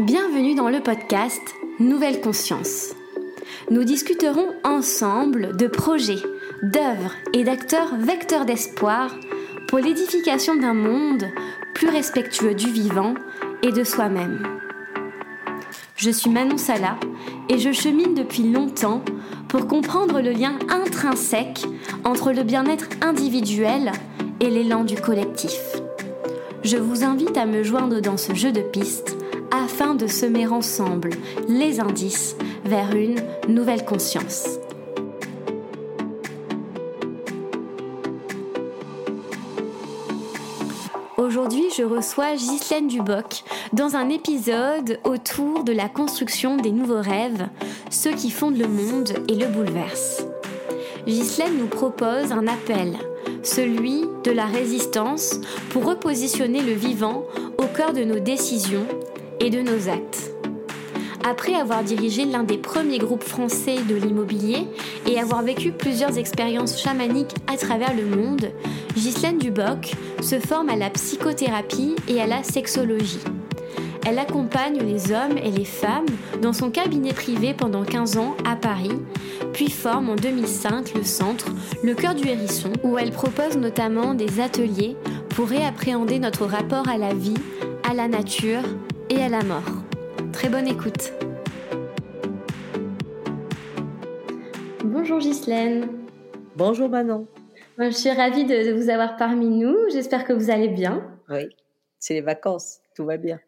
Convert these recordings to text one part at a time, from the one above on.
Bienvenue dans le podcast Nouvelle Conscience. Nous discuterons ensemble de projets, d'œuvres et d'acteurs vecteurs d'espoir pour l'édification d'un monde plus respectueux du vivant et de soi-même. Je suis Manon Sala et je chemine depuis longtemps pour comprendre le lien intrinsèque entre le bien-être individuel et l'élan du collectif. Je vous invite à me joindre dans ce jeu de pistes afin de semer ensemble les indices vers une nouvelle conscience. Aujourd'hui, je reçois Ghislaine Duboc dans un épisode autour de la construction des nouveaux rêves, ceux qui fondent le monde et le bouleversent. Ghislaine nous propose un appel, celui de la résistance pour repositionner le vivant au cœur de nos décisions et de nos actes. Après avoir dirigé l'un des premiers groupes français de l'immobilier et avoir vécu plusieurs expériences chamaniques à travers le monde, Ghislaine Duboc se forme à la psychothérapie et à la sexologie. Elle accompagne les hommes et les femmes dans son cabinet privé pendant 15 ans à Paris, puis forme en 2005 le centre Le Cœur du Hérisson, où elle propose notamment des ateliers pour réappréhender notre rapport à la vie, à la nature et à la mort. Très bonne écoute. Bonjour Ghislaine. Bonjour Manon. Je suis ravie de, vous avoir parmi nous. J'espère que vous allez bien. Oui, c'est les vacances, tout va bien.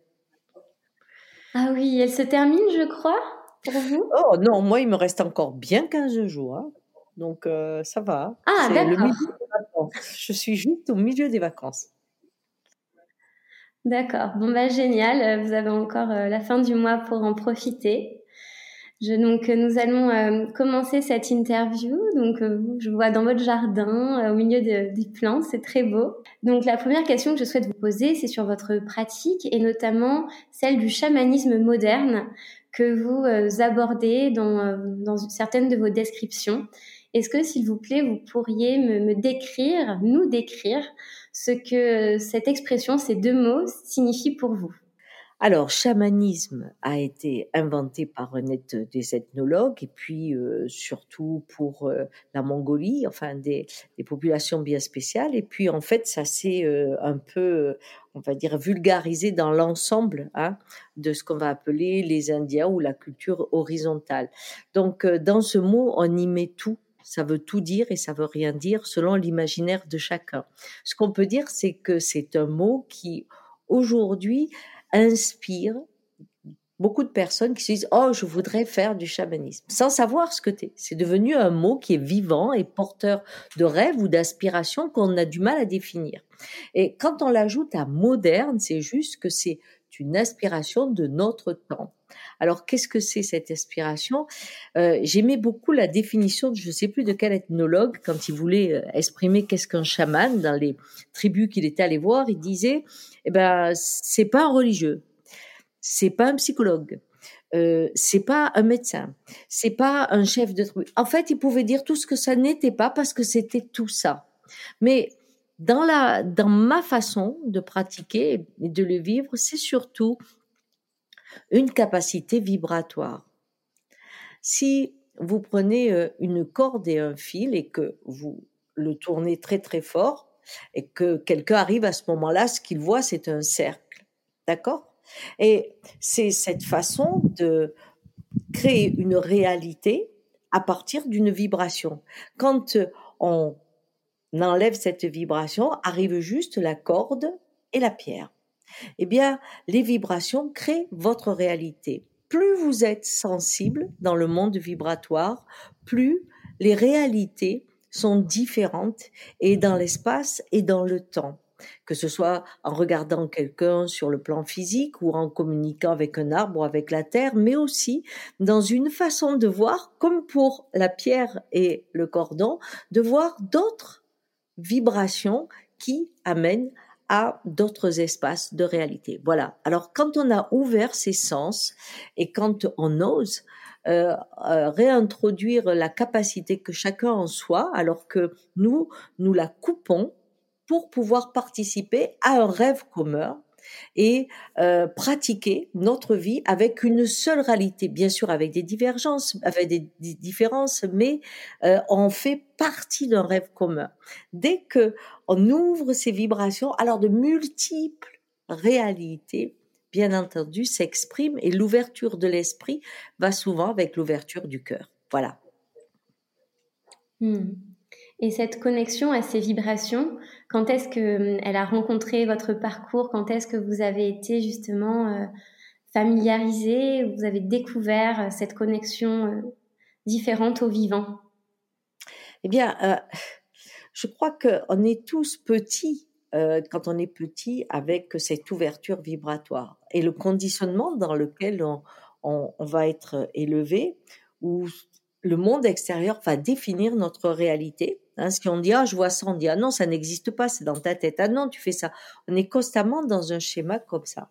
Ah oui, elle se termine, je crois, pour vous? Oh non, moi, il me reste encore bien 15 jours. Hein. Donc, euh, ça va. Ah, d'accord. Je suis juste au milieu des vacances. D'accord. Bon, bah, génial. Vous avez encore euh, la fin du mois pour en profiter. Je, donc, nous allons euh, commencer cette interview. Donc, euh, je vois dans votre jardin, au milieu de, des plantes. C'est très beau. Donc, la première question que je souhaite vous poser, c'est sur votre pratique et notamment celle du chamanisme moderne que vous abordez dans, certaines de vos descriptions. Est-ce que, s'il vous plaît, vous pourriez me décrire, nous décrire, ce que cette expression, ces deux mots, signifient pour vous. Alors, chamanisme a été inventé par un des ethnologues et puis euh, surtout pour euh, la Mongolie, enfin des, populations bien spéciales. Et puis en fait, ça s'est euh, un peu, on va dire, vulgarisé dans l'ensemble hein, de ce qu'on va appeler les Indiens ou la culture horizontale. Donc, dans ce mot, on y met tout ça veut tout dire et ça veut rien dire selon l'imaginaire de chacun. Ce qu'on peut dire, c'est que c'est un mot qui, aujourd'hui, inspire beaucoup de personnes qui se disent Oh, je voudrais faire du chamanisme, sans savoir ce que c'est. C'est devenu un mot qui est vivant et porteur de rêves ou d'aspirations qu'on a du mal à définir. Et quand on l'ajoute à moderne, c'est juste que c'est une aspiration de notre temps. Alors, qu'est-ce que c'est cette inspiration? Euh, J'aimais beaucoup la définition, de, je ne sais plus de quel ethnologue, quand il voulait euh, exprimer qu'est-ce qu'un chaman dans les tribus qu'il était allé voir, il disait, eh ben, c'est pas un religieux, c'est pas un psychologue, euh, c'est pas un médecin, c'est pas un chef de tribu. En fait, il pouvait dire tout ce que ça n'était pas parce que c'était tout ça. Mais dans la, dans ma façon de pratiquer et de le vivre, c'est surtout une capacité vibratoire. Si vous prenez euh, une corde et un fil et que vous le tournez très très fort et que quelqu'un arrive à ce moment-là, ce qu'il voit, c'est un cercle. D'accord? Et c'est cette façon de créer une réalité à partir d'une vibration. Quand on enlève cette vibration, arrive juste la corde et la pierre eh bien, les vibrations créent votre réalité. Plus vous êtes sensible dans le monde vibratoire, plus les réalités sont différentes et dans l'espace et dans le temps que ce soit en regardant quelqu'un sur le plan physique ou en communiquant avec un arbre ou avec la terre, mais aussi dans une façon de voir, comme pour la pierre et le cordon, de voir d'autres vibrations qui amènent à d'autres espaces de réalité. Voilà. Alors quand on a ouvert ses sens et quand on ose euh, euh, réintroduire la capacité que chacun en soit, alors que nous, nous la coupons pour pouvoir participer à un rêve commun, et euh, pratiquer notre vie avec une seule réalité, bien sûr avec des divergences, avec des, différences, mais euh, on fait partie d'un rêve commun. Dès que on ouvre ces vibrations, alors de multiples réalités, bien entendu, s'expriment et l'ouverture de l'esprit va souvent avec l'ouverture du cœur. Voilà. Hmm. Et cette connexion à ces vibrations, quand est-ce qu'elle hum, a rencontré votre parcours? Quand est-ce que vous avez été justement euh, familiarisé Vous avez découvert euh, cette connexion euh, différente au vivant? Eh bien, je crois qu'on est tous petits quand on est petit avec cette ouverture vibratoire et le conditionnement dans lequel on, on va être élevé, où le monde extérieur va définir notre réalité Hein, si on dit ah je vois ça, on dit ah non ça n'existe pas, c'est dans ta tête. Ah non tu fais ça. On est constamment dans un schéma comme ça.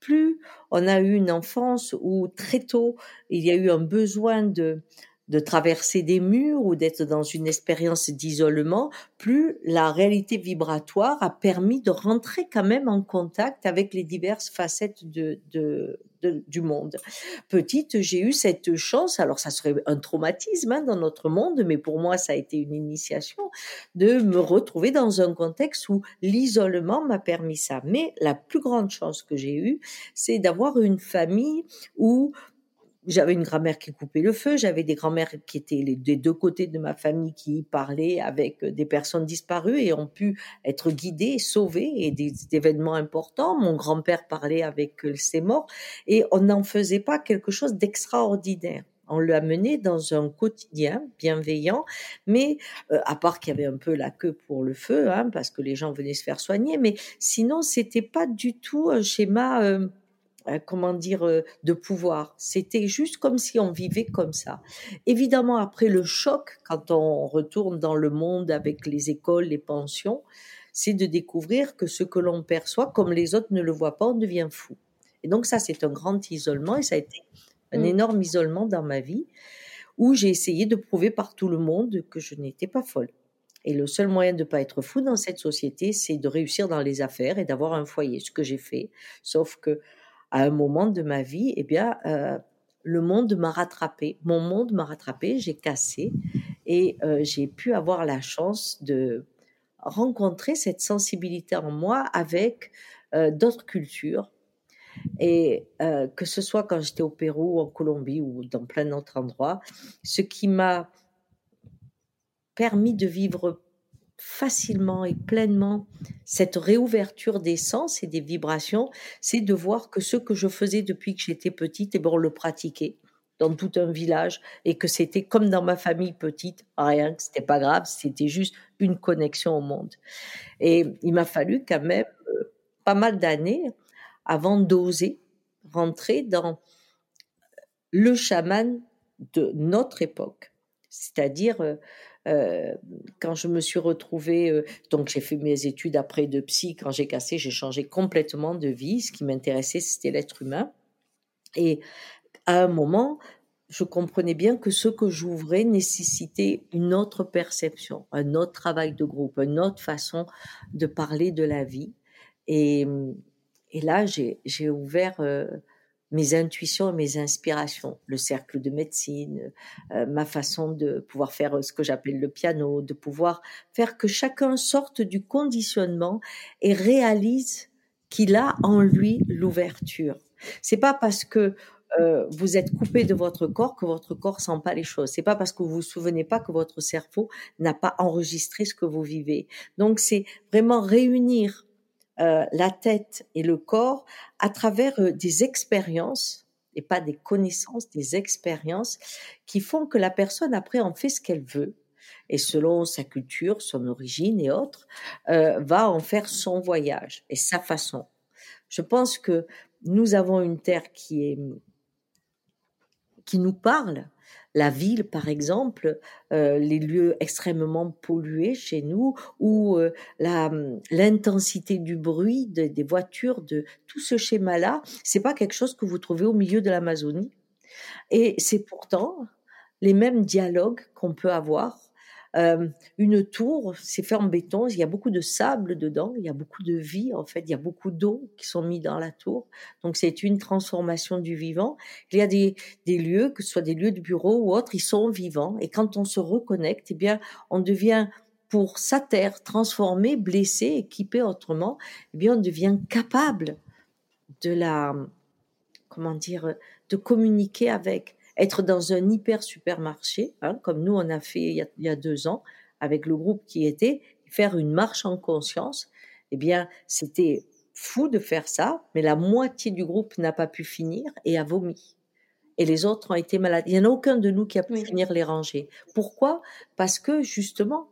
Plus on a eu une enfance où très tôt il y a eu un besoin de de traverser des murs ou d'être dans une expérience d'isolement, plus la réalité vibratoire a permis de rentrer quand même en contact avec les diverses facettes de, de, du monde. Petite, j'ai eu cette chance, alors ça serait un traumatisme hein, dans notre monde, mais pour moi ça a été une initiation, de me retrouver dans un contexte où l'isolement m'a permis ça. Mais la plus grande chance que j'ai eue, c'est d'avoir une famille où j'avais une grand-mère qui coupait le feu, j'avais des grands-mères qui étaient les, des deux côtés de ma famille qui parlaient avec des personnes disparues et ont pu être guidées, sauvées et des, événements importants. Mon grand-père parlait avec ses morts et on n'en faisait pas quelque chose d'extraordinaire. On l'a mené dans un quotidien bienveillant, mais euh, à part qu'il y avait un peu la queue pour le feu, hein, parce que les gens venaient se faire soigner, mais sinon c'était pas du tout un schéma euh, euh, comment dire, euh, de pouvoir. C'était juste comme si on vivait comme ça. Évidemment, après le choc, quand on retourne dans le monde avec les écoles, les pensions, c'est de découvrir que ce que l'on perçoit, comme les autres ne le voient pas, on devient fou. Et donc ça, c'est un grand isolement et ça a été un mm. énorme isolement dans ma vie où j'ai essayé de prouver par tout le monde que je n'étais pas folle. Et le seul moyen de ne pas être fou dans cette société, c'est de réussir dans les affaires et d'avoir un foyer, ce que j'ai fait. Sauf que à un moment de ma vie, eh bien, euh, le monde m'a rattrapé. Mon monde m'a rattrapé, j'ai cassé et euh, j'ai pu avoir la chance de rencontrer cette sensibilité en moi avec euh, d'autres cultures. Et que ce soit quand j'étais au Pérou, en Colombie ou dans plein d'autres endroits, ce qui m'a permis de vivre facilement et pleinement cette réouverture des sens et des vibrations, c'est de voir que ce que je faisais depuis que j'étais petite, et eh bon, on le pratiquait dans tout un village et que c'était comme dans ma famille petite, rien, que c'était pas grave, c'était juste une connexion au monde. Et il m'a fallu quand même euh, pas mal d'années avant d'oser rentrer dans le chaman de notre époque, c'est-à-dire euh, quand je me suis retrouvée, euh, donc j'ai fait mes études après de psy, quand j'ai cassé, j'ai changé complètement de vie. Ce qui m'intéressait, c'était l'être humain. Et à un moment, je comprenais bien que ce que j'ouvrais nécessitait une autre perception, un autre travail de groupe, une autre façon de parler de la vie. Et, et là, j'ai ouvert euh, mes intuitions et mes inspirations, le cercle de médecine, euh, ma façon de pouvoir faire ce que j'appelle le piano, de pouvoir faire que chacun sorte du conditionnement et réalise qu'il a en lui l'ouverture. C'est pas parce que euh, vous êtes coupé de votre corps que votre corps sent pas les choses. C'est pas parce que vous vous souvenez pas que votre cerveau n'a pas enregistré ce que vous vivez. Donc c'est vraiment réunir euh, la tête et le corps à travers euh, des expériences et pas des connaissances, des expériences qui font que la personne après en fait ce qu'elle veut et selon sa culture, son origine et autres, euh, va en faire son voyage et sa façon. Je pense que nous avons une terre qui est qui nous parle la ville, par exemple, euh, les lieux extrêmement pollués chez nous, ou euh, l'intensité du bruit des voitures, de tout ce schéma-là, c'est pas quelque chose que vous trouvez au milieu de l'Amazonie. Et c'est pourtant les mêmes dialogues qu'on peut avoir euh, une tour, c'est fait en béton, il y a beaucoup de sable dedans, il y a beaucoup de vie en fait, il y a beaucoup d'eau qui sont mis dans la tour. Donc c'est une transformation du vivant. Il y a des, lieux, que ce soit des lieux de bureau ou autres, ils sont vivants. Et quand on se reconnecte, eh bien, on devient pour sa terre transformée, blessée, équipée autrement, eh bien, on devient capable de la, comment dire, de communiquer avec, être dans un hyper supermarché, hein, comme nous on a fait il y a, deux ans avec le groupe qui était, faire une marche en conscience. Eh bien, c'était fou de faire ça, mais la moitié du groupe n'a pas pu finir et a vomi. Et les autres ont été malades. Il n'y en a aucun de nous qui a pu finir les rangées. Pourquoi? Parce que justement,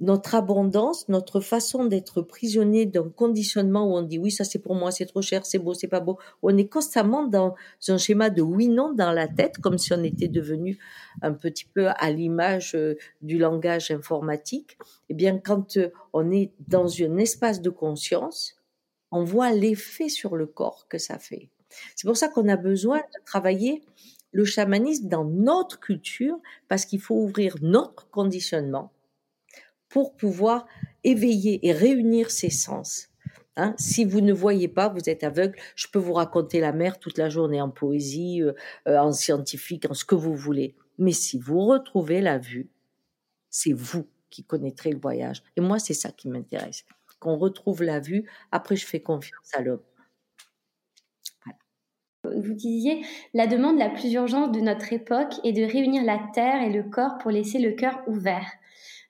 notre abondance, notre façon d'être prisonnier d'un conditionnement où on dit oui, ça c'est pour moi, c'est trop cher, c'est beau, c'est pas beau. On est constamment dans un schéma de oui-non dans la tête, comme si on était devenu un petit peu à l'image euh, du langage informatique. Eh bien, quand euh, on est dans un espace de conscience, on voit l'effet sur le corps que ça fait. C'est pour ça qu'on a besoin de travailler le chamanisme dans notre culture, parce qu'il faut ouvrir notre conditionnement pour pouvoir éveiller et réunir ses sens. Hein, si vous ne voyez pas, vous êtes aveugle, je peux vous raconter la mer toute la journée en poésie, euh, euh, en scientifique, en ce que vous voulez. Mais si vous retrouvez la vue, c'est vous qui connaîtrez le voyage. Et moi, c'est ça qui m'intéresse. Qu'on retrouve la vue, après je fais confiance à l'homme. Vous disiez, la demande la plus urgente de notre époque est de réunir la terre et le corps pour laisser le cœur ouvert.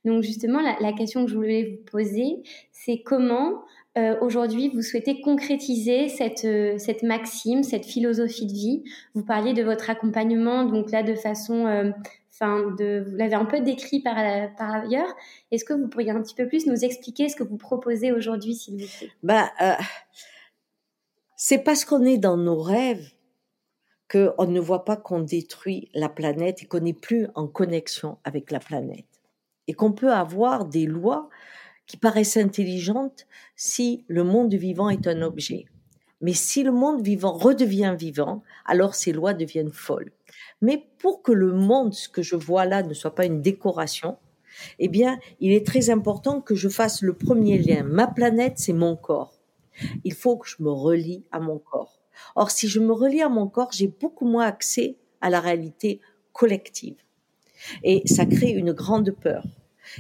Donc justement, la, question que je voulais vous poser, c'est comment euh, aujourd'hui vous souhaitez concrétiser cette, euh, cette maxime, cette philosophie de vie? Vous parliez de votre accompagnement, donc là de façon, euh, enfin, vous l'avez un peu décrit par, par ailleurs. Est-ce que vous pourriez un petit peu plus nous expliquer ce que vous proposez aujourd'hui, s'il vous plaît? Bah, c'est parce qu'on est dans nos rêves qu'on ne voit pas qu'on détruit la planète et qu'on n'est plus en connexion avec la planète et qu'on peut avoir des lois qui paraissent intelligentes si le monde vivant est un objet. Mais si le monde vivant redevient vivant, alors ces lois deviennent folles. Mais pour que le monde, ce que je vois là, ne soit pas une décoration, eh bien, il est très important que je fasse le premier lien. Ma planète, c'est mon corps. Il faut que je me relie à mon corps. Or, si je me relie à mon corps, j'ai beaucoup moins accès à la réalité collective. Et ça crée une grande peur.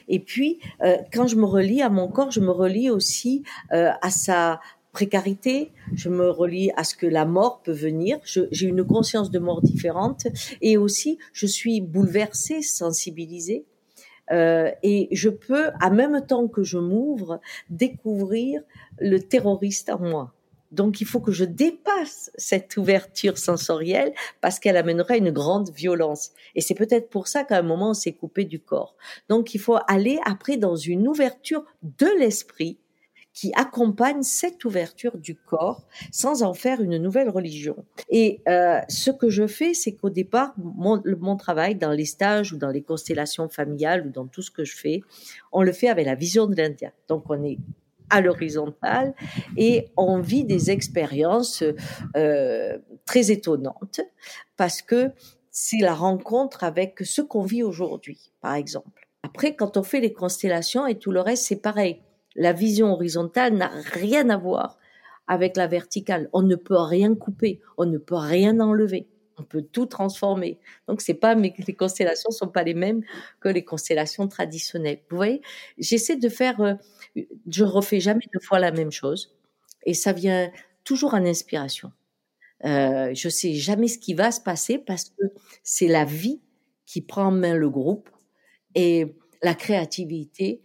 Et puis, euh, quand je me relie à mon corps, je me relie aussi euh, à sa précarité, je me relie à ce que la mort peut venir, j'ai une conscience de mort différente. Et aussi je suis bouleversée, sensibilisée. Euh, et je peux, à même temps que je m'ouvre, découvrir le terroriste en moi. Donc il faut que je dépasse cette ouverture sensorielle parce qu'elle amènerait une grande violence. Et c'est peut-être pour ça qu'à un moment on s'est coupé du corps. Donc il faut aller après dans une ouverture de l'esprit qui accompagne cette ouverture du corps sans en faire une nouvelle religion. Et euh, ce que je fais, c'est qu'au départ, mon, travail dans les stages ou dans les constellations familiales ou dans tout ce que je fais, on le fait avec la vision de l'Indien. Donc on est à l'horizontale et on vit des expériences euh, très étonnantes parce que c'est la rencontre avec ce qu'on vit aujourd'hui, par exemple. Après, quand on fait les constellations et tout le reste, c'est pareil. La vision horizontale n'a rien à voir avec la verticale. On ne peut rien couper, on ne peut rien enlever on peut tout transformer. Donc c'est pas mais les constellations sont pas les mêmes que les constellations traditionnelles. Vous voyez, j'essaie de faire euh, je refais jamais deux fois la même chose et ça vient toujours en inspiration. Euh, je sais jamais ce qui va se passer parce que c'est la vie qui prend en main le groupe et la créativité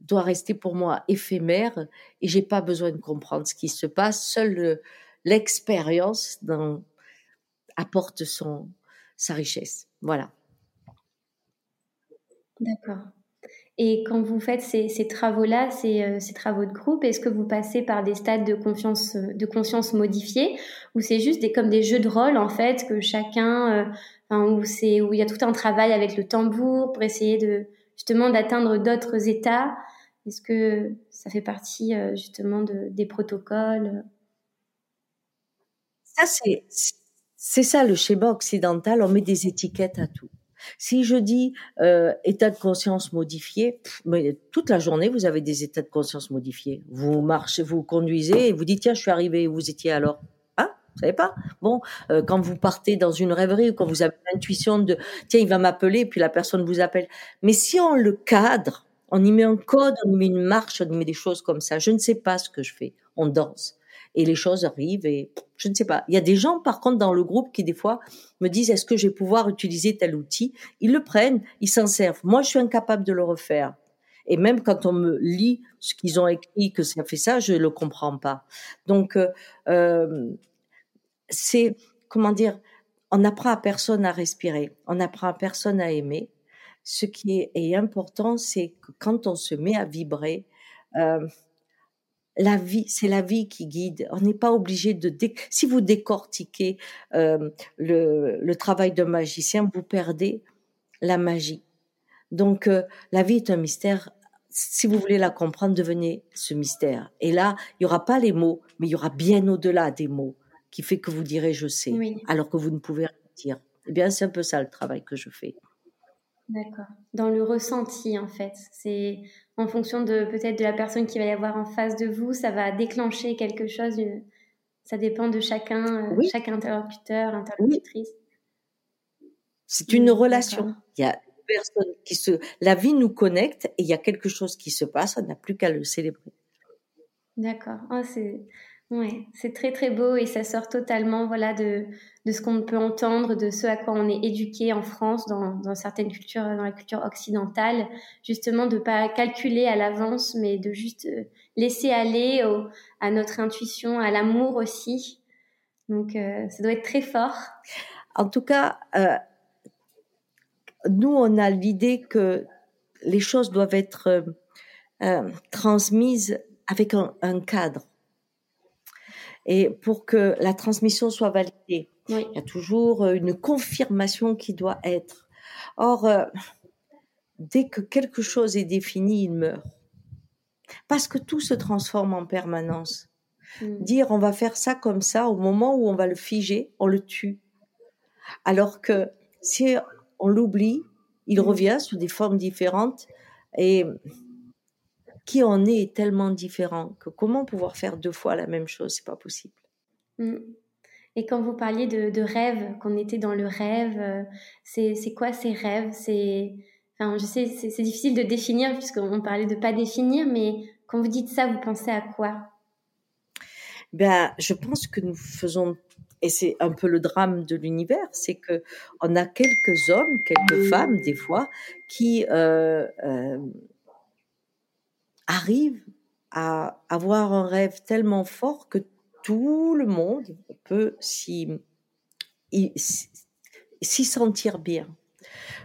doit rester pour moi éphémère et j'ai pas besoin de comprendre ce qui se passe. Seule l'expérience apporte son, sa richesse. Voilà. D'accord. Et quand vous faites ces, travaux-là, euh, ces, travaux de groupe, est-ce que vous passez par des stades de confiance, de conscience modifiés, ou c'est juste des, comme des jeux de rôle en fait que chacun, euh, où c'est où il y a tout un travail avec le tambour pour essayer de justement d'atteindre d'autres états? Est-ce que ça fait partie euh, justement de, des protocoles? Ça c'est c'est ça le schéma occidental, on met des étiquettes à tout. Si je dis euh, état de conscience modifié, mais toute la journée vous avez des états de conscience modifiés. Vous marchez, vous conduisez et vous dites tiens je suis arrivé vous étiez alors? Hein Vous savez pas? Bon, euh, quand vous partez dans une rêverie ou quand vous avez l'intuition de tiens il va m'appeler puis la personne vous appelle. Mais si on le cadre, on y met un code, on y met une marche, on y met des choses comme ça. Je ne sais pas ce que je fais. On danse et les choses arrivent et je ne sais pas. Il y a des gens par contre dans le groupe qui des fois me disent est-ce que je vais pouvoir utiliser tel outil? Ils le prennent, ils s'en servent. Moi, je suis incapable de le refaire. Et même quand on me lit ce qu'ils ont écrit, que ça fait ça, je ne le comprends pas. Donc, euh, euh, c'est, comment dire, on n'apprend à personne à respirer, on n'apprend à personne à aimer. Ce qui est, important, c'est que quand on se met à vibrer, euh, la vie, c'est la vie qui guide. On n'est pas obligé de si vous décortiquez euh, le, le, travail d'un magicien, vous perdez la magie. Donc euh, la vie est un mystère. Si vous voulez la comprendre, devenez ce mystère. Et là, il y aura pas les mots, mais il y aura bien au-delà des mots qui fait que vous direz je sais, alors que vous ne pouvez rien dire. Eh bien, c'est un peu ça le travail que je fais. D'accord. Dans le ressenti, en fait. C'est en fonction de peut-être de la personne qui va y avoir en face de vous, ça va déclencher quelque chose. Ça dépend de chacun, euh, chaque interlocuteur, interlocutrice. C'est une relation. Il y a une personne qui se, la vie nous connecte et il y a quelque chose qui se passe. On n'a plus qu'à le célébrer. D'accord. Oh, c'est Ouais, c'est très très beau et ça sort totalement voilà de, de ce qu'on peut entendre, de ce à quoi on est éduqué en France, dans, dans certaines cultures, dans la culture occidentale, justement de pas calculer à l'avance, mais de juste euh, laisser aller à notre intuition, à l'amour aussi. Donc euh, ça doit être très fort. En tout cas, euh, nous on a l'idée que les choses doivent être transmises avec un cadre et pour que la transmission soit validée, il y a toujours euh, une confirmation qui doit être. Or, euh, dès que quelque chose est défini, il meurt. Parce que tout se transforme en permanence. Mm. Dire on va faire ça comme ça, au moment où on va le figer, on le tue. Alors que si on l'oublie, il mm. revient sous des formes différentes et qui en est tellement différent que comment pouvoir faire deux fois la même chose, c'est pas possible. Mm. Et quand vous parliez de, de rêve, qu'on était dans le rêve, euh, c'est quoi ces rêves? C'est, enfin, je sais, c'est difficile de définir puisqu'on parlait de pas définir, mais quand vous dites ça, vous pensez à quoi? Ben, je pense que nous faisons et c'est un peu le drame de l'univers, c'est que on a quelques hommes, quelques femmes des fois qui euh, euh, arrive à avoir un rêve tellement fort que tout le monde peut s'y sentir bien.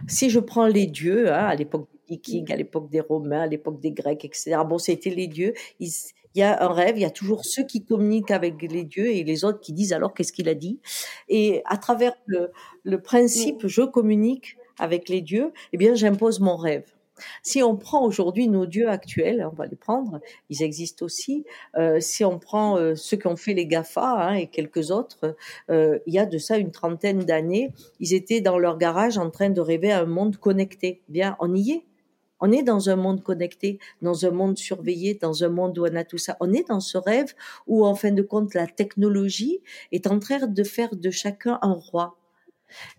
Si je prends les dieux, hein, à l'époque des Vikings, à l'époque des Romains, à l'époque des Grecs, etc., bon, c'était les dieux, il y a un rêve, il y a toujours ceux qui communiquent avec les dieux et les autres qui disent alors qu'est-ce qu'il a dit? Et à travers le, le principe je communique avec les dieux, eh bien j'impose mon rêve. Si on prend aujourd'hui nos dieux actuels, on va les prendre, ils existent aussi. Euh, si on prend euh, ceux qui ont fait les GAFA hein, et quelques autres, euh, il y a de ça une trentaine d'années, ils étaient dans leur garage en train de rêver à un monde connecté. Bien, on y est. On est dans un monde connecté, dans un monde surveillé, dans un monde où on a tout ça. On est dans ce rêve où, en fin de compte, la technologie est en train de faire de chacun un roi.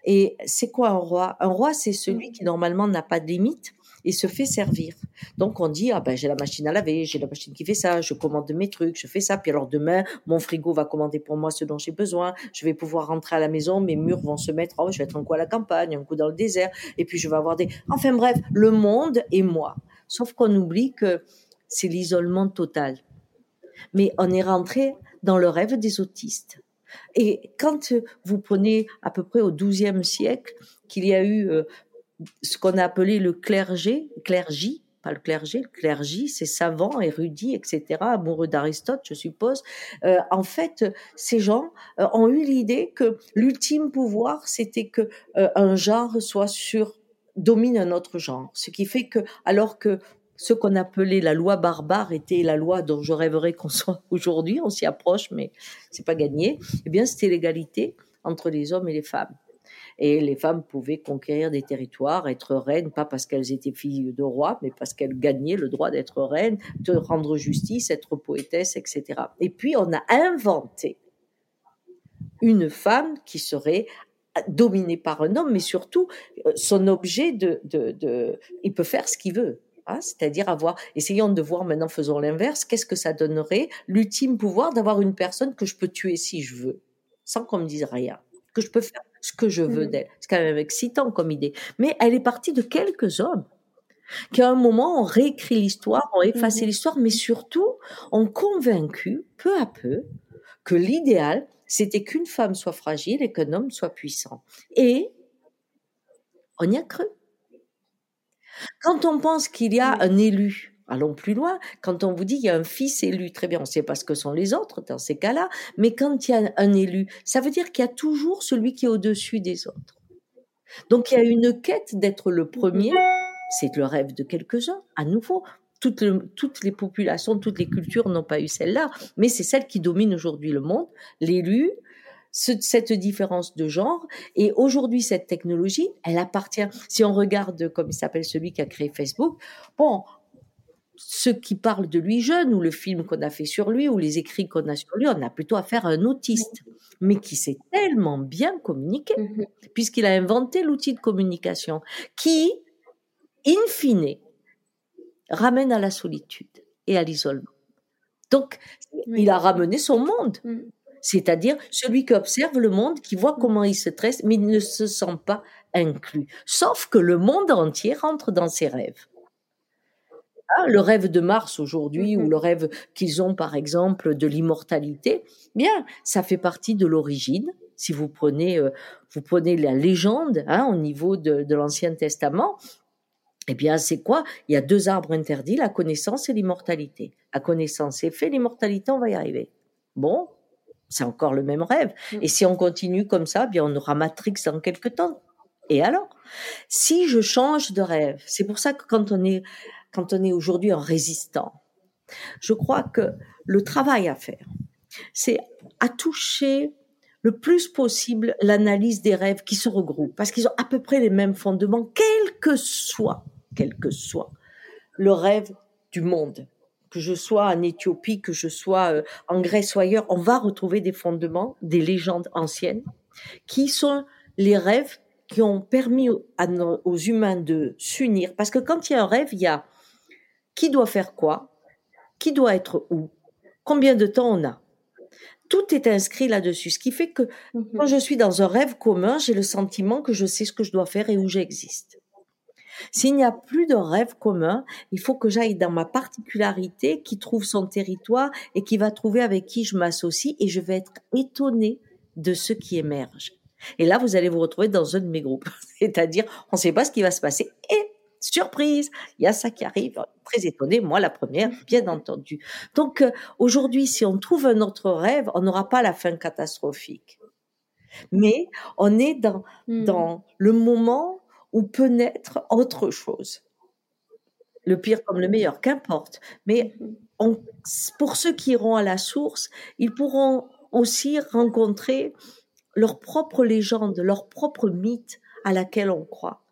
Et c'est quoi un roi? Un roi, c'est celui qui normalement n'a pas de limite et se fait servir. Donc on dit ah ben j'ai la machine à laver, j'ai la machine qui fait ça, je commande mes trucs, je fais ça. Puis alors demain mon frigo va commander pour moi ce dont j'ai besoin. Je vais pouvoir rentrer à la maison, mes murs vont se mettre. Oh je vais être un coup à la campagne, un coup dans le désert. Et puis je vais avoir des. Enfin bref, le monde et moi. Sauf qu'on oublie que c'est l'isolement total. Mais on est rentré dans le rêve des autistes. Et quand vous prenez à peu près au XIIe siècle, qu'il y a eu euh, ce qu'on a appelé le clergé, clergie, pas le clergé, le clergie, c'est savant, érudit, etc., amoureux d'Aristote, je suppose. Euh, en fait, ces gens euh, ont eu l'idée que l'ultime pouvoir, c'était que euh, un genre soit sur domine un autre genre, ce qui fait que alors que ce qu'on appelait la loi barbare était la loi dont je rêverais qu'on soit aujourd'hui, on s'y approche, mais c'est pas gagné. Eh bien, c'était l'égalité entre les hommes et les femmes. Et les femmes pouvaient conquérir des territoires, être reines, pas parce qu'elles étaient filles de rois, mais parce qu'elles gagnaient le droit d'être reines, de rendre justice, être poétesse, etc. Et puis on a inventé une femme qui serait dominée par un homme, mais surtout euh, son objet de, il peut faire ce qu'il veut. Hein, c'est-à-dire avoir, essayons de voir maintenant, faisons l'inverse, qu'est-ce que ça donnerait, l'ultime pouvoir d'avoir une personne que je peux tuer si je veux, sans qu'on me dise rien, que je peux faire ce que je veux mmh. d'elle. C'est quand même excitant comme idée. Mais elle est partie de quelques hommes qui à un moment ont réécrit l'histoire, ont effacé mmh. l'histoire, mais surtout ont convaincu peu à peu que l'idéal, c'était qu'une femme soit fragile et qu'un homme soit puissant. Et on y a cru. Quand on pense qu'il y a un élu, allons plus loin, quand on vous dit qu'il y a un fils élu, très bien, on ne sait pas ce que sont les autres dans ces cas-là, mais quand il y a un élu, ça veut dire qu'il y a toujours celui qui est au-dessus des autres. Donc il y a une quête d'être le premier, c'est le rêve de quelques-uns, à nouveau. Toutes, toutes les populations, toutes les cultures n'ont pas eu celle-là, mais c'est celle qui domine aujourd'hui le monde. L'élu, cette différence de genre. Et aujourd'hui, cette technologie, elle appartient, si on regarde, comme il s'appelle celui qui a créé Facebook, bon, ceux qui parlent de lui jeune, ou le film qu'on a fait sur lui, ou les écrits qu'on a sur lui, on a plutôt affaire à un autiste, mais qui sait tellement bien communiquer, mm-hmm. puisqu'il a inventé l'outil de communication, qui, in fine, ramène à la solitude et à l'isolement. Donc, il a ramené son monde. Mm c'est-à-dire celui qui observe le monde, qui voit comment il se tresse, mais il ne se sent pas inclus. Sauf que le monde entier rentre dans ses rêves. Le rêve de Mars aujourd'hui ou mhm. le rêve qu'ils ont par exemple de l'immortalité, bien, ça fait partie de l'origine. Si vous prenez, euh, vous prenez la légende hein, au niveau de, de l'Ancien Testament, eh bien, c'est quoi? Il y a deux arbres interdits, la connaissance et l'immortalité. La connaissance est fait, l'immortalité, on va y arriver. Bon, c'est encore le même rêve. Mm. Et si on continue comme ça, bien on aura Matrix dans quelques temps. Et alors? Si je change de rêve, c'est pour ça que quand on est quand on est aujourd'hui un résistant, je crois que le travail à faire, c'est à toucher le plus possible l'analyse des rêves qui se regroupent parce qu'ils ont à peu près les mêmes fondements, quel que soit, quel que soit le rêve du monde que je sois en Éthiopie, que je sois euh, en Grèce ou ailleurs, on va retrouver des fondements, des légendes anciennes, qui sont les rêves qui ont permis aux humains de s'unir. Parce que quand il y a un rêve, il y a qui doit faire quoi, qui doit être où, combien de temps on a? Tout est inscrit là-dessus, ce qui fait que mhm. quand je suis dans un rêve commun, j'ai le sentiment que je sais ce que je dois faire et où j'existe. S'il n'y a plus de rêve commun, il faut que j'aille dans ma particularité qui trouve son territoire et qui va trouver avec qui je m'associe et je vais être étonnée de ce qui émerge. Et là, vous allez vous retrouver dans un de mes groupes. C'est-à-dire, on ne sait pas ce qui va se passer. Et surprise, il y a ça qui arrive. Très étonnée, moi la première, bien entendu. Donc euh, aujourd'hui, si on trouve un autre rêve, on n'aura pas la fin catastrophique. Mais on est dans, hmm. dans le moment ou peut naître autre chose. Le pire comme le meilleur, qu'importe. Mais pour ceux qui iront à la source, ils pourront aussi rencontrer leur propre légende, leur propre mythe à laquelle on croit.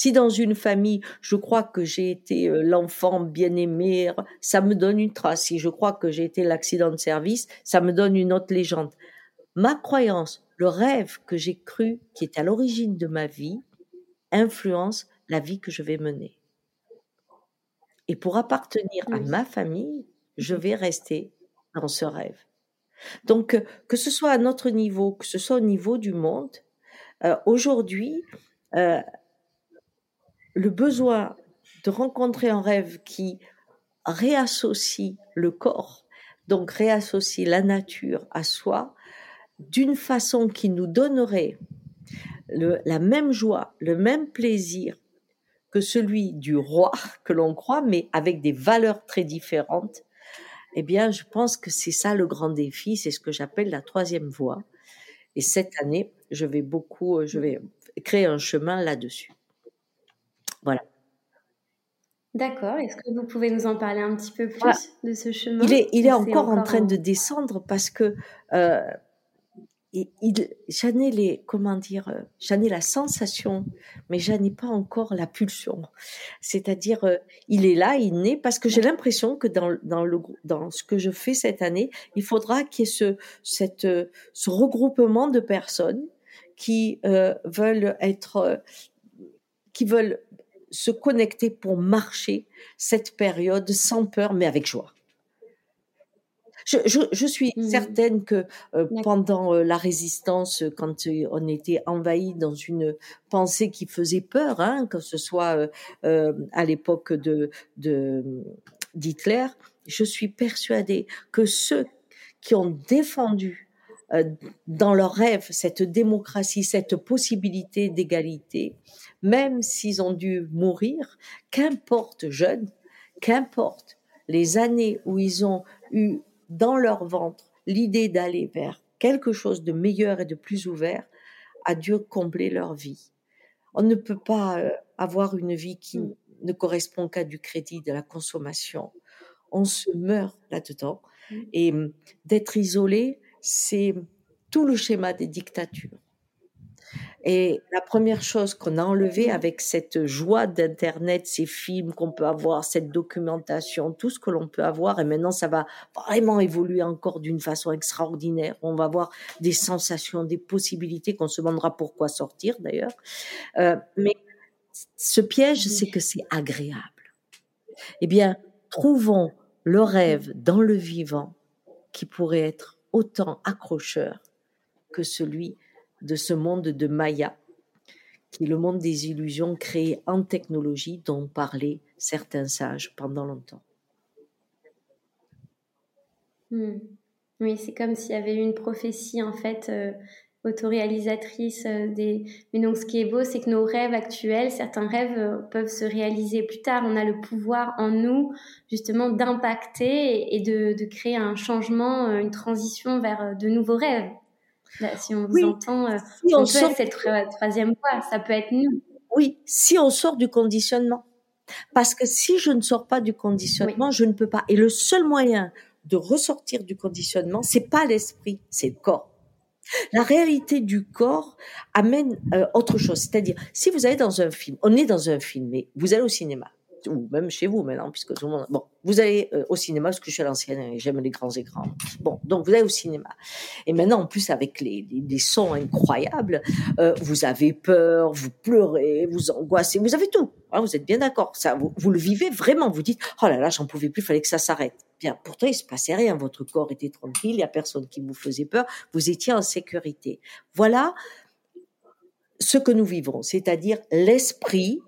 Si dans une famille, je crois que j'ai été euh, l'enfant bien-aimé, ça me donne une trace. Si je crois que j'ai été l'accident de service, ça me donne une autre légende. Ma croyance, le rêve que j'ai cru, qui est à l'origine de ma vie, influence la vie que je vais mener. Et pour appartenir à ma famille, je vais rester dans ce rêve. Donc, euh, que ce soit à notre niveau, que ce soit au niveau du monde, euh, aujourd'hui, euh, le besoin de rencontrer un rêve qui réassocie le corps, donc réassocie la nature à soi, d'une façon qui nous donnerait la même joie, le même plaisir que celui du roi que l'on croit, mais avec des valeurs très différentes, eh bien, je pense que c'est ça le grand défi, c'est ce que j'appelle la troisième voie. Et cette année, je vais beaucoup, je vais créer un chemin là-dessus. Voilà. D'accord. Est-ce que vous pouvez nous en parler un petit peu plus de ce chemin? Il est, il est encore, en train de descendre parce que euh, j'en ai les, comment dire, euh, j'en ai la sensation, mais j'en ai pas encore la pulsion. C'est-à-dire, euh, il est là, il naît, parce que j'ai l'impression que dans, dans, le, dans ce que je fais cette année, il faudra qu'il y ait ce, cette, ce regroupement de personnes qui euh, veulent être, qui veulent se connecter pour marcher cette période sans peur, mais avec joie. Je, suis mmh certaine que euh, pendant euh, la résistance, quand euh, on était envahi dans une pensée qui faisait peur, hein, que ce soit à l'époque de d'Hitler, je suis persuadée que ceux qui ont défendu dans leur rêve cette démocratie, cette possibilité d'égalité, même s'ils ont dû mourir, qu'importe jeunes, qu'importe les années où ils ont eu dans leur ventre l'idée d'aller vers quelque chose de meilleur et de plus ouvert, a dû combler leur vie. On ne peut pas euh, avoir une vie qui mm. ne correspond qu'à du crédit, de la consommation. On se meurt là-dedans. Mm. Et mm, d'être isolé, c'est tout le schéma des dictatures. Et la première chose qu'on a enlevée avec cette joie d'Internet, ces films qu'on peut avoir, cette documentation, tout ce que l'on peut avoir, et maintenant ça va vraiment évoluer encore d'une façon extraordinaire. On va avoir des sensations, des possibilités qu'on se demandera pourquoi sortir d'ailleurs. Euh, mais ce piège, c'est que c'est agréable. Eh bien, trouvons le rêve dans le vivant qui pourrait être autant accrocheur que celui de ce monde de Maya, qui est le monde des illusions créées en technologie dont parlaient certains sages pendant longtemps. Hmm. Oui, c'est comme s'il y avait eu une prophétie en fait euh, autoréalisatrice euh, des. Mais donc, ce qui est beau, c'est que nos rêves actuels, certains rêves euh, peuvent se réaliser plus tard. On a le pouvoir en nous justement d'impacter et, de, de, créer un changement, une transition vers de nouveaux rêves. Si on vous entend, euh, si on, sort... cette troisième fois, ça peut être nous. Oui, si on sort du conditionnement. Parce que si je ne sors pas du conditionnement, je ne peux pas. Et le seul moyen de ressortir du conditionnement, c'est pas l'esprit, c'est le corps. La réalité du corps amène euh, autre chose. C'est-à-dire, si vous allez dans un film, on est dans un film, mais vous allez au cinéma, ou même chez vous maintenant, puisque tout le monde. Bon, vous allez euh, au cinéma parce que je suis à l'ancienne et j'aime les grands écrans. Bon, donc vous allez au cinéma. Et maintenant, en plus, avec les, sons incroyables, euh, vous avez peur, vous pleurez, vous angoissez, vous avez tout. Hein, vous êtes bien d'accord. Ça, vous, vous, le vivez vraiment. Vous dites, oh là là, j'en pouvais plus, fallait que ça s'arrête. Bien, pourtant, il se passait rien. Votre corps était tranquille, il y a personne qui vous faisait peur. Vous étiez en sécurité. Voilà ce que nous vivons, c'est-à-dire l'esprit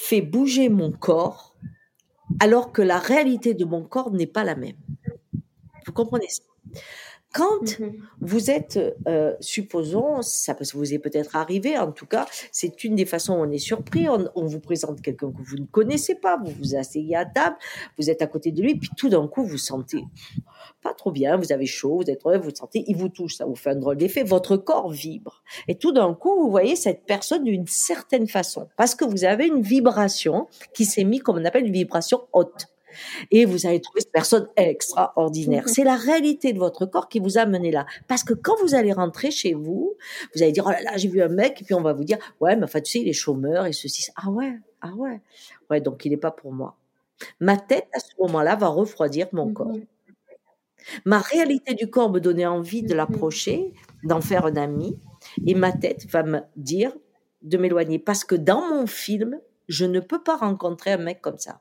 fait bouger mon corps alors que la réalité de mon corps n'est pas la même. Vous comprenez ça? Quand mm-hmm. vous êtes, euh, supposons, ça vous est peut-être arrivé, en tout cas, c'est une des façons où on est surpris, on, on vous présente quelqu'un que vous ne connaissez pas, vous vous asseyez à table, vous êtes à côté de lui, puis tout d'un coup, vous sentez pas trop bien, vous avez chaud, vous êtes vous sentez, il vous touche, ça vous fait un drôle d'effet, votre corps vibre. Et tout d'un coup, vous voyez cette personne d'une certaine façon, parce que vous avez une vibration qui s'est mise, comme on appelle, une vibration haute. Et vous allez trouver cette personne extraordinaire. C'est la réalité de votre corps qui vous a mené là. Parce que quand vous allez rentrer chez vous, vous allez dire, oh là là, j'ai vu un mec, et puis on va vous dire, ouais, mais enfin, tu sais, il est chômeur et ceci. Ah ouais, ah ouais. Ouais, donc il n'est pas pour moi. Ma tête, à ce moment-là, va refroidir mon corps. Ma réalité du corps me donnait envie de l'approcher, d'en faire un ami, et ma tête va me dire de m'éloigner. Parce que dans mon film, je ne peux pas rencontrer un mec comme ça.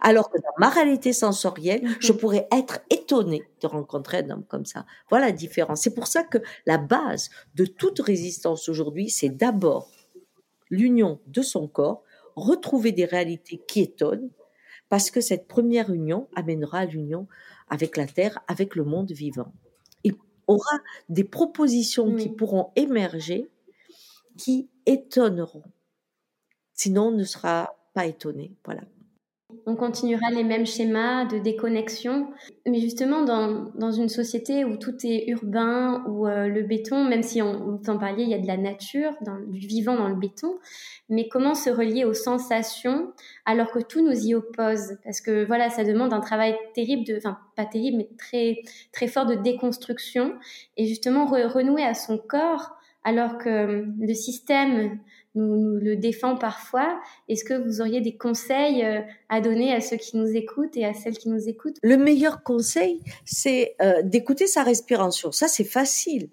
Alors que dans ma réalité sensorielle, mmh je pourrais être étonnée de rencontrer un homme comme ça. Voilà la différence. C'est pour ça que la base de toute résistance aujourd'hui, c'est d'abord l'union de son corps, retrouver des réalités qui étonnent, parce que cette première union amènera l'union avec la Terre, avec le monde vivant. Il aura des propositions qui pourront émerger, qui étonneront. Sinon, on ne sera pas étonné. Voilà on continuera les mêmes schémas de déconnexion. Mais justement, dans, dans une société où tout est urbain, où euh, le béton, même si on, on en il y a de la nature, du vivant dans le béton, mais comment se relier aux sensations alors que tout nous y oppose? Parce que voilà, ça demande un travail terrible, enfin pas terrible, mais très, très fort de déconstruction. Et justement, renouer à son corps alors que le système nous, le défend parfois. Est-ce que vous auriez des conseils euh, à donner à ceux qui nous écoutent et à celles qui nous écoutent? Le meilleur conseil, c'est euh, d'écouter sa respiration. Ça, c'est facile.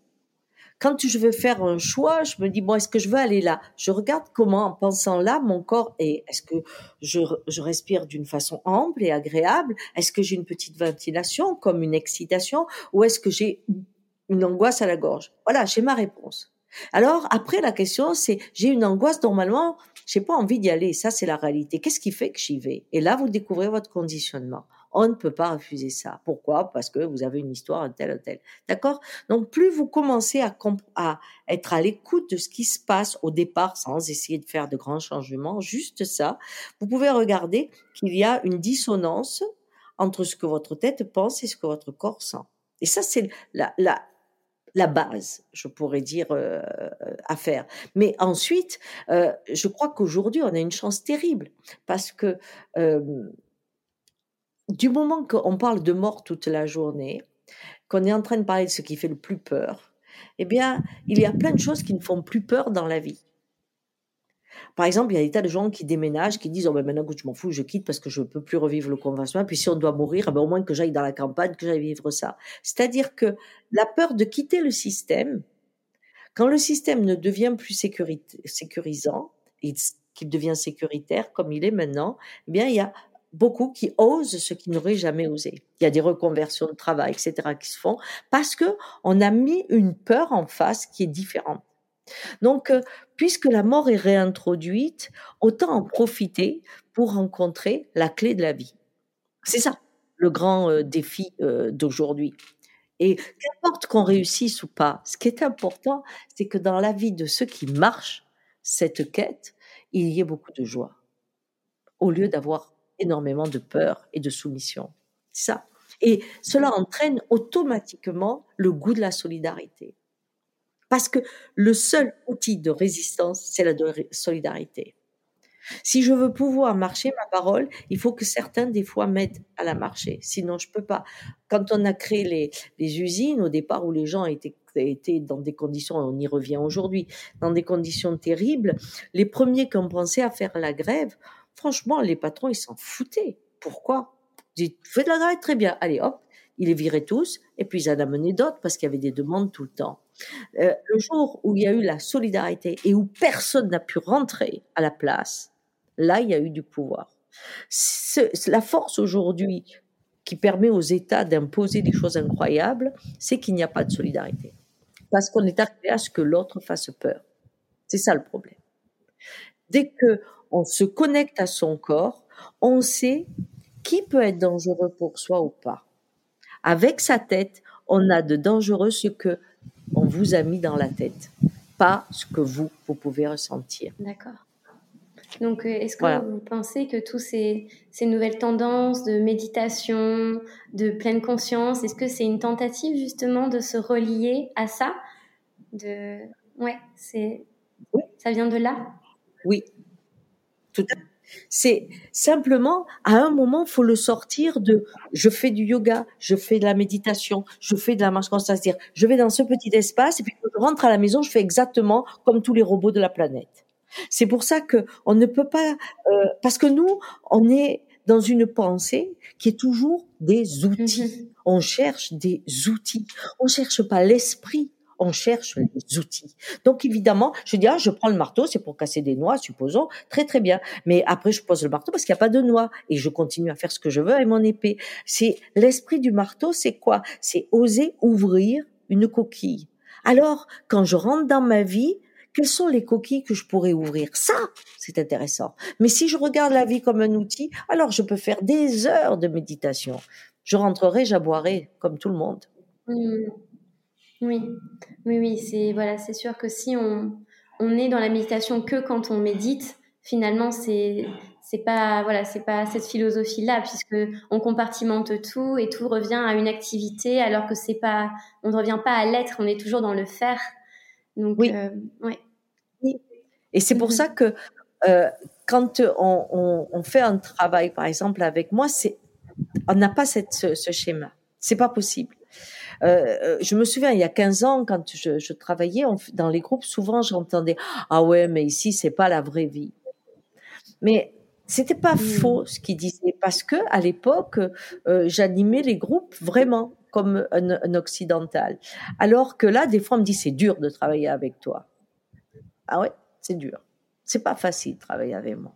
Quand je veux faire un choix, je me dis, bon, est-ce que je veux aller là? Je regarde comment, en pensant là, mon corps est. Est-ce que je, je respire d'une façon ample et agréable? Est-ce que j'ai une petite ventilation, comme une excitation? Ou est-ce que j'ai une angoisse à la gorge? Voilà, j'ai ma réponse. Alors après la question c'est j'ai une angoisse normalement j'ai pas envie d'y aller. Ça c'est la réalité. Qu'est-ce qui fait que j'y vais? Et là vous découvrez votre conditionnement. On ne peut pas refuser ça. Pourquoi? Parce que vous avez une histoire un tel un tel. D'accord? Donc plus vous commencez à, être à l'écoute de ce qui se passe au départ sans essayer de faire de grands changements juste ça vous pouvez regarder qu'il y a une dissonance entre ce que votre tête pense et ce que votre corps sent. Et ça c'est la, la la base, je pourrais dire, euh, à faire. Mais ensuite, euh, je crois qu'aujourd'hui, on a une chance terrible parce que euh, du moment qu'on parle de mort toute la journée, qu'on est en train de parler de ce qui fait le plus peur, eh bien, il y a plein de choses qui ne font plus peur dans la vie. Par exemple, il y a des tas de gens qui déménagent, qui disent oh ben maintenant que je m'en fous, je quitte parce que je ne peux plus revivre le conventionnel. Puis si on doit mourir, eh ben au moins que j'aille dans la campagne, que j'aille vivre ça. C'est-à-dire que la peur de quitter le système, quand le système ne devient plus sécurisant qu'il devient sécuritaire comme il est maintenant, eh bien il y a beaucoup qui osent ce qu'ils n'auraient jamais osé. Il y a des reconversions de travail, etc., qui se font parce que on a mis une peur en face qui est différente. Donc, euh, puisque la mort est réintroduite, autant en profiter pour rencontrer la clé de la vie. C'est ça le grand euh, défi euh, d'aujourd'hui. Et qu'importe qu'on réussisse ou pas, ce qui est important, c'est que dans la vie de ceux qui marchent cette quête, il y ait beaucoup de joie, au lieu d'avoir énormément de peur et de soumission. Ça. Et cela entraîne automatiquement le goût de la solidarité. Parce que le seul outil de résistance, c'est la solidarité. Si je veux pouvoir marcher ma parole, il faut que certains des fois m'aident à la marcher. Sinon, je peux pas. Quand on a créé les, usines au départ où les gens étaient, dans des conditions, on y revient aujourd'hui, dans des conditions terribles, les premiers qui ont pensé à faire la grève, franchement, les patrons, ils s'en foutaient. Pourquoi? Ils disaient, fais de la grève, très bien. Allez, hop, ils les viraient tous, et puis ils en amenaient d'autres parce qu'il y avait des demandes tout le temps. Euh, le jour où il y a eu la solidarité et où personne n'a pu rentrer à la place, là, il y a eu du pouvoir. la force aujourd'hui qui permet aux États d'imposer des choses incroyables, c'est qu'il n'y a pas de solidarité. Parce qu'on est arrivé à ce que l'autre fasse peur. C'est ça le problème. Dès que on se connecte à son corps, on sait qui peut être dangereux pour soi ou pas. Avec sa tête, on a de dangereux ce que vous a mis dans la tête, pas ce que vous, vous pouvez ressentir. D'accord. Donc, euh, est-ce que vous pensez que tous ces, ces, nouvelles tendances de méditation, de pleine conscience, est-ce que c'est une tentative justement de se relier à ça? De... Ouais, c'est... Oui. Ça vient de là? Oui, tout à fait. C'est simplement, à un moment, faut le sortir de je fais du yoga, je fais de la méditation, je fais de la marche constante. C'est-à-dire, je vais dans ce petit espace et puis quand je rentre à la maison, je fais exactement comme tous les robots de la planète. C'est pour ça que on ne peut pas, euh, parce que nous, on est dans une pensée qui est toujours des outils. Mm-hmm. On cherche des outils. On cherche pas l'esprit on cherche les outils. Donc évidemment, je dis ah, je prends le marteau, c'est pour casser des noix, supposons, très très bien. Mais après je pose le marteau parce qu'il n'y a pas de noix et je continue à faire ce que je veux avec mon épée. C'est l'esprit du marteau, c'est quoi? C'est oser ouvrir une coquille. Alors quand je rentre dans ma vie, quelles sont les coquilles que je pourrais ouvrir? Ça, c'est intéressant. Mais si je regarde la vie comme un outil, alors je peux faire des heures de méditation. Je rentrerai, j'aboierai comme tout le monde. Mmh. Oui, oui, oui, c'est voilà, c'est sûr que si on, on est dans la méditation que quand on médite, finalement, c'est c'est pas voilà, c'est pas cette philosophie-là puisque on compartimente tout et tout revient à une activité alors que c'est pas, on ne revient pas à l'être, on est toujours dans le faire. Donc oui. Euh, ouais. oui. Et c'est pour mm-hmm. ça que euh, quand on, on, on, fait un travail, par exemple avec moi, c'est on n'a pas cette, ce, ce schéma. C'est pas possible. Euh, euh, je me souviens, il y a 15 ans, quand je, je travaillais dans les groupes, souvent j'entendais ah ouais, mais ici c'est pas la vraie vie. Mais c'était pas mmh. faux ce qu'il disait parce que à l'époque, euh, j'animais les groupes vraiment comme un, un, occidental. Alors que là, des fois, on me dit c'est dur de travailler avec toi. Ah ouais, c'est dur. C'est pas facile de travailler avec moi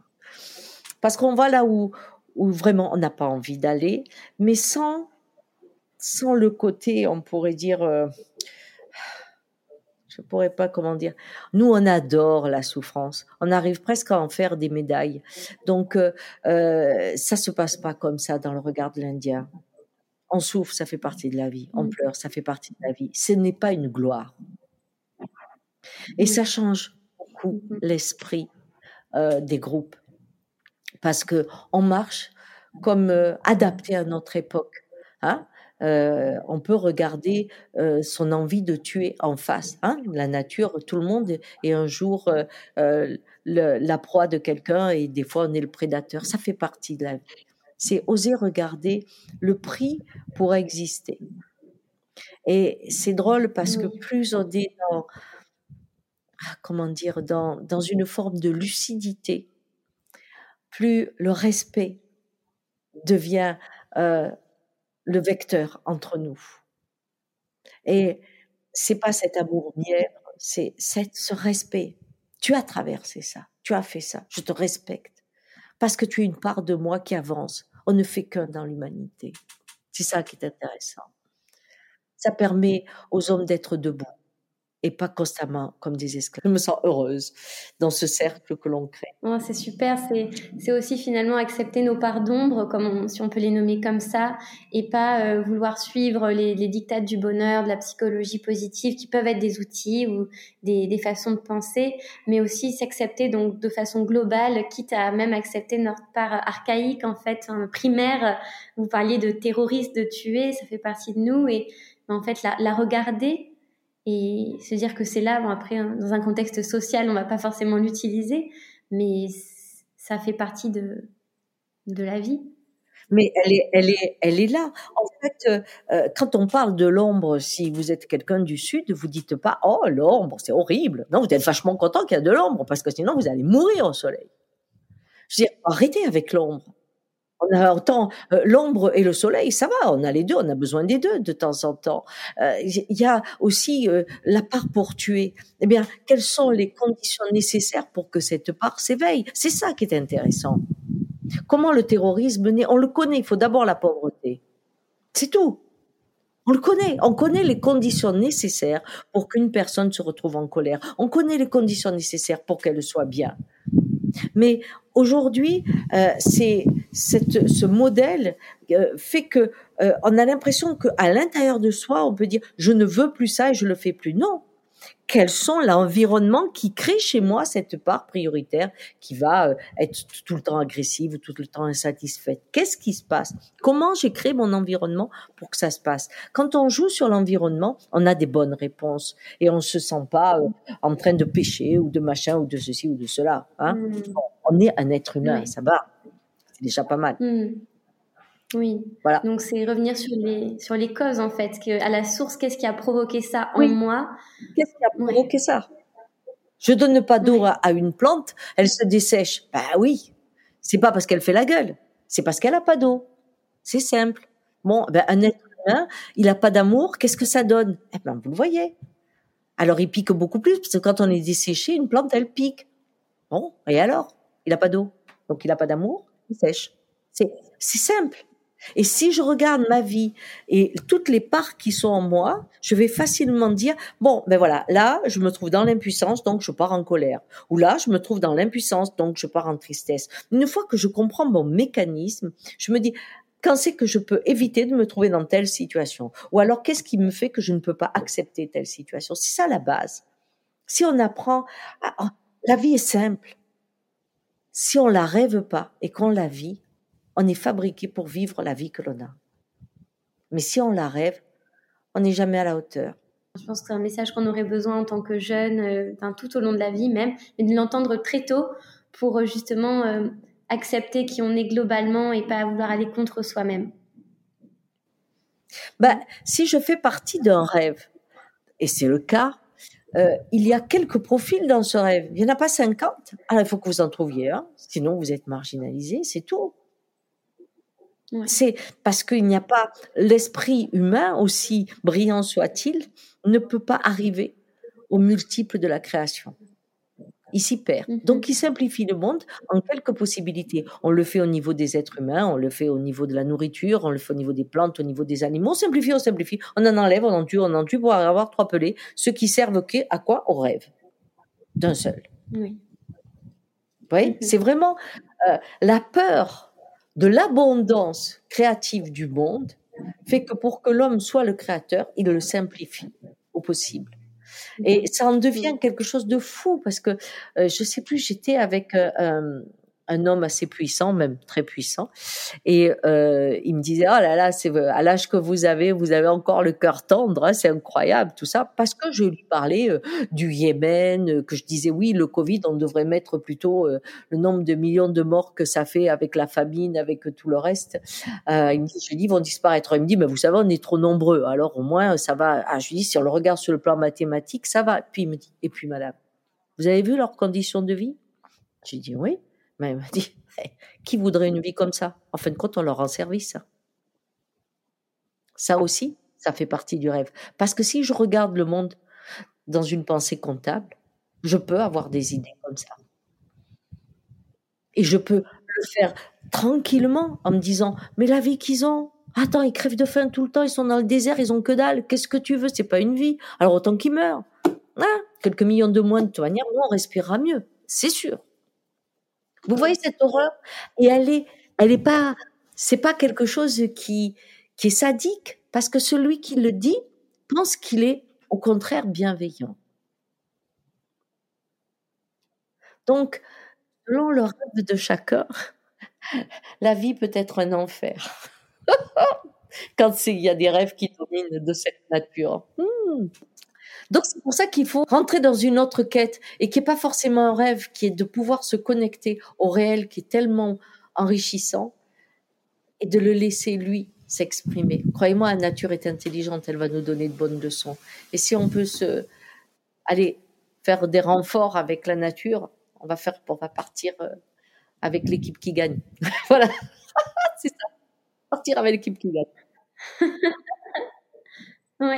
parce qu'on va là où où vraiment on n'a pas envie d'aller, mais sans sans le côté, on pourrait dire, euh, je pourrais pas comment dire. Nous, on adore la souffrance. On arrive presque à en faire des médailles. Donc, euh, euh, ça se passe pas comme ça dans le regard de l'Indien. On souffre, ça fait partie de la vie. On mm. pleure, ça fait partie de la vie. Ce n'est pas une gloire. Et ça change beaucoup mm-hmm. l'esprit euh, des groupes parce que on marche comme euh, adapté à notre époque. Hein euh, on peut regarder euh, son envie de tuer en face. Hein la nature, tout le monde est un jour euh, le, la proie de quelqu'un et des fois on est le prédateur. Ça fait partie de la vie. C'est oser regarder le prix pour exister. Et c'est drôle parce que plus on est dans, comment dire, dans, dans une forme de lucidité, plus le respect devient euh, le vecteur entre nous. Et c'est pas cet amour mièvre, c'est ce respect. Tu as traversé ça, tu as fait ça, je te respecte. Parce que tu es une part de moi qui avance. On ne fait qu'un dans l'humanité. C'est ça qui est intéressant. Ça permet aux hommes d'être debout et pas constamment comme des esclaves. Je me sens heureuse dans ce cercle que l'on crée. Oh, c'est super, c'est aussi finalement accepter nos parts d'ombre, si on peut les nommer comme ça, et pas euh, vouloir suivre les, les dictats du bonheur, de la psychologie positive, qui peuvent être des outils ou des, façons de penser, mais aussi s'accepter donc de façon globale, quitte à même accepter notre part archaïque en fait, hein, primaire. Vous parliez de terroriste, de tuer, ça fait partie de nous, et en fait la regarder et se dire que c'est là, bon après, hein, dans un contexte social, on va pas forcément l'utiliser, mais ça fait partie de, de la vie. Mais elle est, elle est, elle est là. En fait, euh, euh, quand on parle de l'ombre, si vous êtes quelqu'un du sud, vous dites pas oh l'ombre, c'est horrible. Non, vous êtes vachement content qu'il y a de l'ombre parce que sinon vous allez mourir au soleil. Je veux dire, arrêtez avec l'ombre. On a autant euh, l'ombre et le soleil, ça va, on a les deux, on a besoin des deux de temps en temps. Euh, il y a aussi euh, la part pour tuer. Eh bien, quelles sont les conditions nécessaires pour que cette part s'éveille? C'est ça qui est intéressant. Comment le terrorisme naît? On le connaît, il faut d'abord la pauvreté. C'est tout. On le connaît, on connaît les conditions nécessaires pour qu'une personne se retrouve en colère. On connaît les conditions nécessaires pour qu'elle soit bien. Mais aujourd'hui, c'est ce modèle euh, fait que euh, on a l'impression qu'à l'intérieur de soi, on peut dire je ne veux plus ça et je le fais plus. Non, quels sont l'environnement qui crée chez moi cette part prioritaire qui va euh, être tout le temps agressive ou tout le temps insatisfaite? Qu'est-ce qui se passe? Comment j'ai créé mon environnement pour que ça se passe? Quand on joue sur l'environnement, on a des bonnes réponses et on se sent pas en train de pécher ou de machin ou de ceci ou de cela. Hein mmh. On est un être humain, ça va. C'est déjà pas mal. Mmh. Oui. Voilà. Donc c'est revenir sur les sur les causes en fait, que à la source, qu'est-ce qui a provoqué ça en moi? Qu'est-ce qui a provoqué ça? Je donne pas d'eau à une plante, elle se dessèche. Bah oui, c'est pas parce qu'elle fait la gueule, c'est parce qu'elle a pas d'eau. C'est simple. Bon, ben un être humain, il a pas d'amour, qu'est-ce que ça donne? Eh ben vous le voyez. Alors il pique beaucoup plus parce que quand on est desséché, une plante elle pique. Bon, et alors? Il a pas d'eau, donc il a pas d'amour, sèche. C'est simple. Et si je regarde ma vie et toutes les parts qui sont en moi, je vais facilement dire, bon, ben voilà, là, je me trouve dans l'impuissance, donc je pars en colère. Ou là, je me trouve dans l'impuissance, donc je pars en tristesse. Une fois que je comprends mon mécanisme, je me dis, quand c'est que je peux éviter de me trouver dans telle situation? Ou alors, qu'est-ce qui me fait que je ne peux pas accepter telle situation? C'est ça la base. Si on apprend, oh, la vie est simple. Si on la rêve pas et qu'on la vit, on est fabriqué pour vivre la vie que l'on a. Mais si on la rêve, on n'est jamais à la hauteur. Je pense que c'est un message qu'on aurait besoin en tant que jeune, euh, tout au long de la vie même, mais de l'entendre très tôt pour euh, justement euh, accepter qui on est globalement et pas vouloir aller contre soi-même. Ben, si je fais partie d'un rêve, et c'est le cas, il y a quelques profils dans ce rêve. Il n'y en a pas 50. Alors il faut que vous en trouviez un, sinon vous êtes marginalisé, c'est tout. C'est parce qu'il n'y a pas l'esprit humain, aussi brillant soit-il, ne peut pas arriver au multiple de la création. Il s'y perd. Mm-hmm. Donc, il simplifie le monde en quelques possibilités. On le fait au niveau des êtres humains, on le fait au niveau de la nourriture, on le fait au niveau des plantes, au niveau des animaux. On simplifie, on simplifie. On en enlève, on en tue, on en tue pour avoir trois pelés, ceux qui servent à quoi? Au rêve. D'un seul. Oui. Vous voyez? Mm-hmm. C'est vraiment euh, la peur de l'abondance créative du monde fait que pour que l'homme soit le créateur, il le simplifie au possible. Et ça en devient quelque chose de fou parce que euh, je sais plus, j'étais avec euh, un homme assez puissant, même très puissant. Et euh, il me disait, oh là là, c'est à l'âge que vous avez, vous avez encore le cœur tendre, hein, c'est incroyable tout ça, parce que je lui parlais euh, du Yémen, euh, que je disais, oui, le Covid, on devrait mettre plutôt euh, le nombre de millions de morts que ça fait avec la famine, avec tout le reste. Euh, il me dit, je lui dis, ils vont disparaître. Il me dit, mais vous savez, on est trop nombreux, alors au moins ça va. Ah, je lui dis, si on le regarde sur le plan mathématique, ça va. Puis il me dit, et puis madame, vous avez vu leurs conditions de vie? J'ai dit, oui. M'a dit, qui voudrait une vie comme ça? En fin de compte, on leur rend service. Ça aussi, ça fait partie du rêve. Parce que si je regarde le monde dans une pensée comptable, je peux avoir des idées comme ça. Et je peux le faire tranquillement en me disant, mais la vie qu'ils ont, attends, ils crèvent de faim tout le temps, ils sont dans le désert, ils ont que dalle, qu'est-ce que tu veux, c'est pas une vie. Alors autant qu'ils meurent. Hein? Quelques millions de moins de toute manière, on respirera mieux, c'est sûr. Vous voyez cette horreur? Et elle est, elle est pas, c'est pas quelque chose qui, qui est sadique, parce que celui qui le dit pense qu'il est au contraire bienveillant. Donc, selon le rêve de chacun, la vie peut être un enfer. Quand il y a des rêves qui dominent de cette nature. Hmm. Donc c'est pour ça qu'il faut rentrer dans une autre quête et qui est pas forcément un rêve, qui est de pouvoir se connecter au réel qui est tellement enrichissant et de le laisser lui s'exprimer. Croyez-moi, la nature est intelligente, elle va nous donner de bonnes leçons. Et si on peut se aller faire des renforts avec la nature, on va faire, on va partir euh, avec l'équipe qui gagne. voilà, c'est ça. Partir avec l'équipe qui gagne. Oui,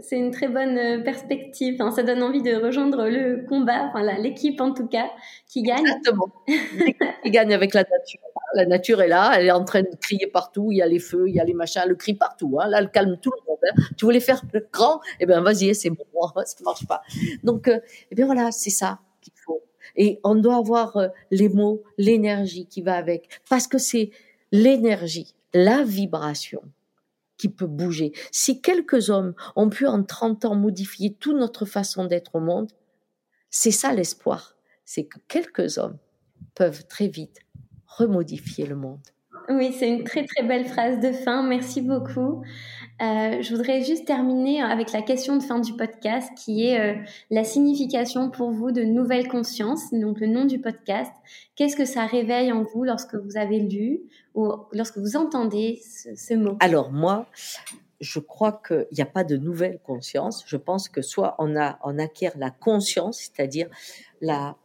c'est une très bonne euh, perspective. ça donne envie de rejoindre le combat, enfin l'équipe en tout cas, qui gagne. Exactement. qui gagne avec la nature. La nature est là, elle est en train de crier partout. Il y a les feux, il y a les machins, le crie partout. Hein. Là, elle calme tout le monde. Hein. Tu voulais faire le grand, eh bien vas-y, c'est bon, ça marche pas. Donc, euh, eh bien voilà, c'est ça qu'il faut. Et on doit avoir euh, les mots, l'énergie qui va avec, parce que c'est l'énergie, la vibration qui peut bouger. Si quelques hommes ont pu en 30 ans modifier toute notre façon d'être au monde, c'est ça l'espoir. C'est que quelques hommes peuvent très vite remodifier le monde. Oui, c'est une très très belle phrase de fin. Merci beaucoup. Euh, je voudrais juste terminer avec la question de fin du podcast qui est euh, la signification pour vous de nouvelle conscience, donc le nom du podcast. Qu'est-ce que ça réveille en vous lorsque vous avez lu ou lorsque vous entendez ce, mot? Alors moi, je crois qu'il n'y a pas de nouvelle conscience. Je pense que soit on, a, on acquiert la conscience, c'est-à-dire la,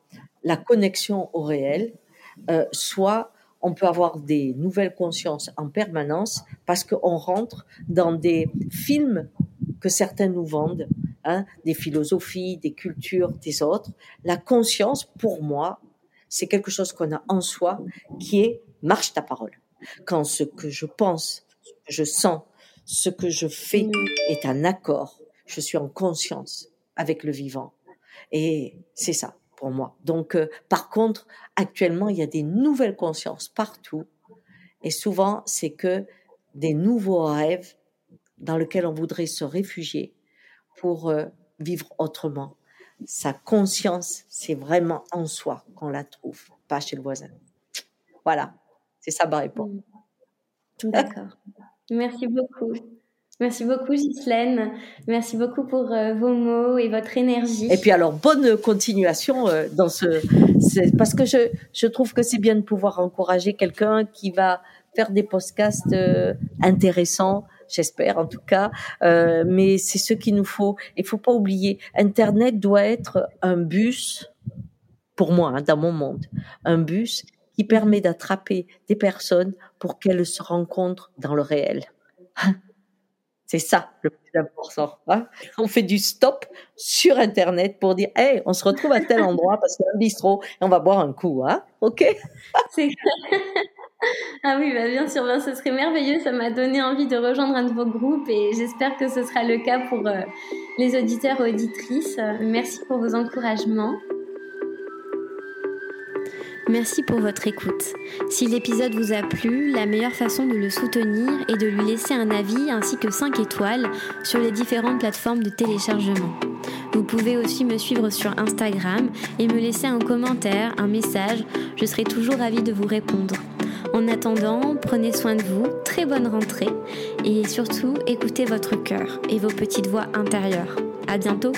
la connexion au réel, euh, soit on peut avoir des nouvelles consciences en permanence parce qu'on rentre dans des films que certains nous vendent, hein, des philosophies, des cultures, des autres. La conscience, pour moi, c'est quelque chose qu'on a en soi qui est marche ta parole. Quand ce que je pense, ce que je sens, ce que je fais est un accord, je suis en conscience avec le vivant. Et c'est ça moi. Donc, euh, par contre, actuellement, il y a des nouvelles consciences partout. Et souvent, c'est que des nouveaux rêves dans lesquels on voudrait se réfugier pour euh, vivre autrement. Sa conscience, c'est vraiment en soi qu'on la trouve. pas chez le voisin. Voilà, c'est ça ma réponse. Mm. D'accord. Merci beaucoup. Merci beaucoup Ghislaine. Merci beaucoup pour euh, vos mots et votre énergie. Et puis alors bonne continuation euh, dans ce, parce que je, je trouve que c'est bien de pouvoir encourager quelqu'un qui va faire des podcasts euh, intéressants, j'espère en tout cas. mais c'est ce qu'il nous faut. Il faut pas oublier, Internet doit être un bus pour moi hein, dans mon monde, un bus qui permet d'attraper des personnes pour qu'elles se rencontrent dans le réel. C'est ça le plus important. Hein. on fait du stop sur Internet pour dire, hey, on se retrouve à tel endroit parce qu'il y a un bistrot et on va boire un coup, hein Ok? Ah oui, bah bien sûr, ben, ce serait merveilleux. Ça m'a donné envie de rejoindre un de vos groupes et j'espère que ce sera le cas pour euh, les auditeurs et auditrices. Merci pour vos encouragements. Merci pour votre écoute. Si l'épisode vous a plu, la meilleure façon de le soutenir est de lui laisser un avis ainsi que 5 étoiles sur les différentes plateformes de téléchargement. Vous pouvez aussi me suivre sur Instagram et me laisser un commentaire, un message, je serai toujours ravie de vous répondre. En attendant, prenez soin de vous, très bonne rentrée et surtout écoutez votre cœur et vos petites voix intérieures. À bientôt!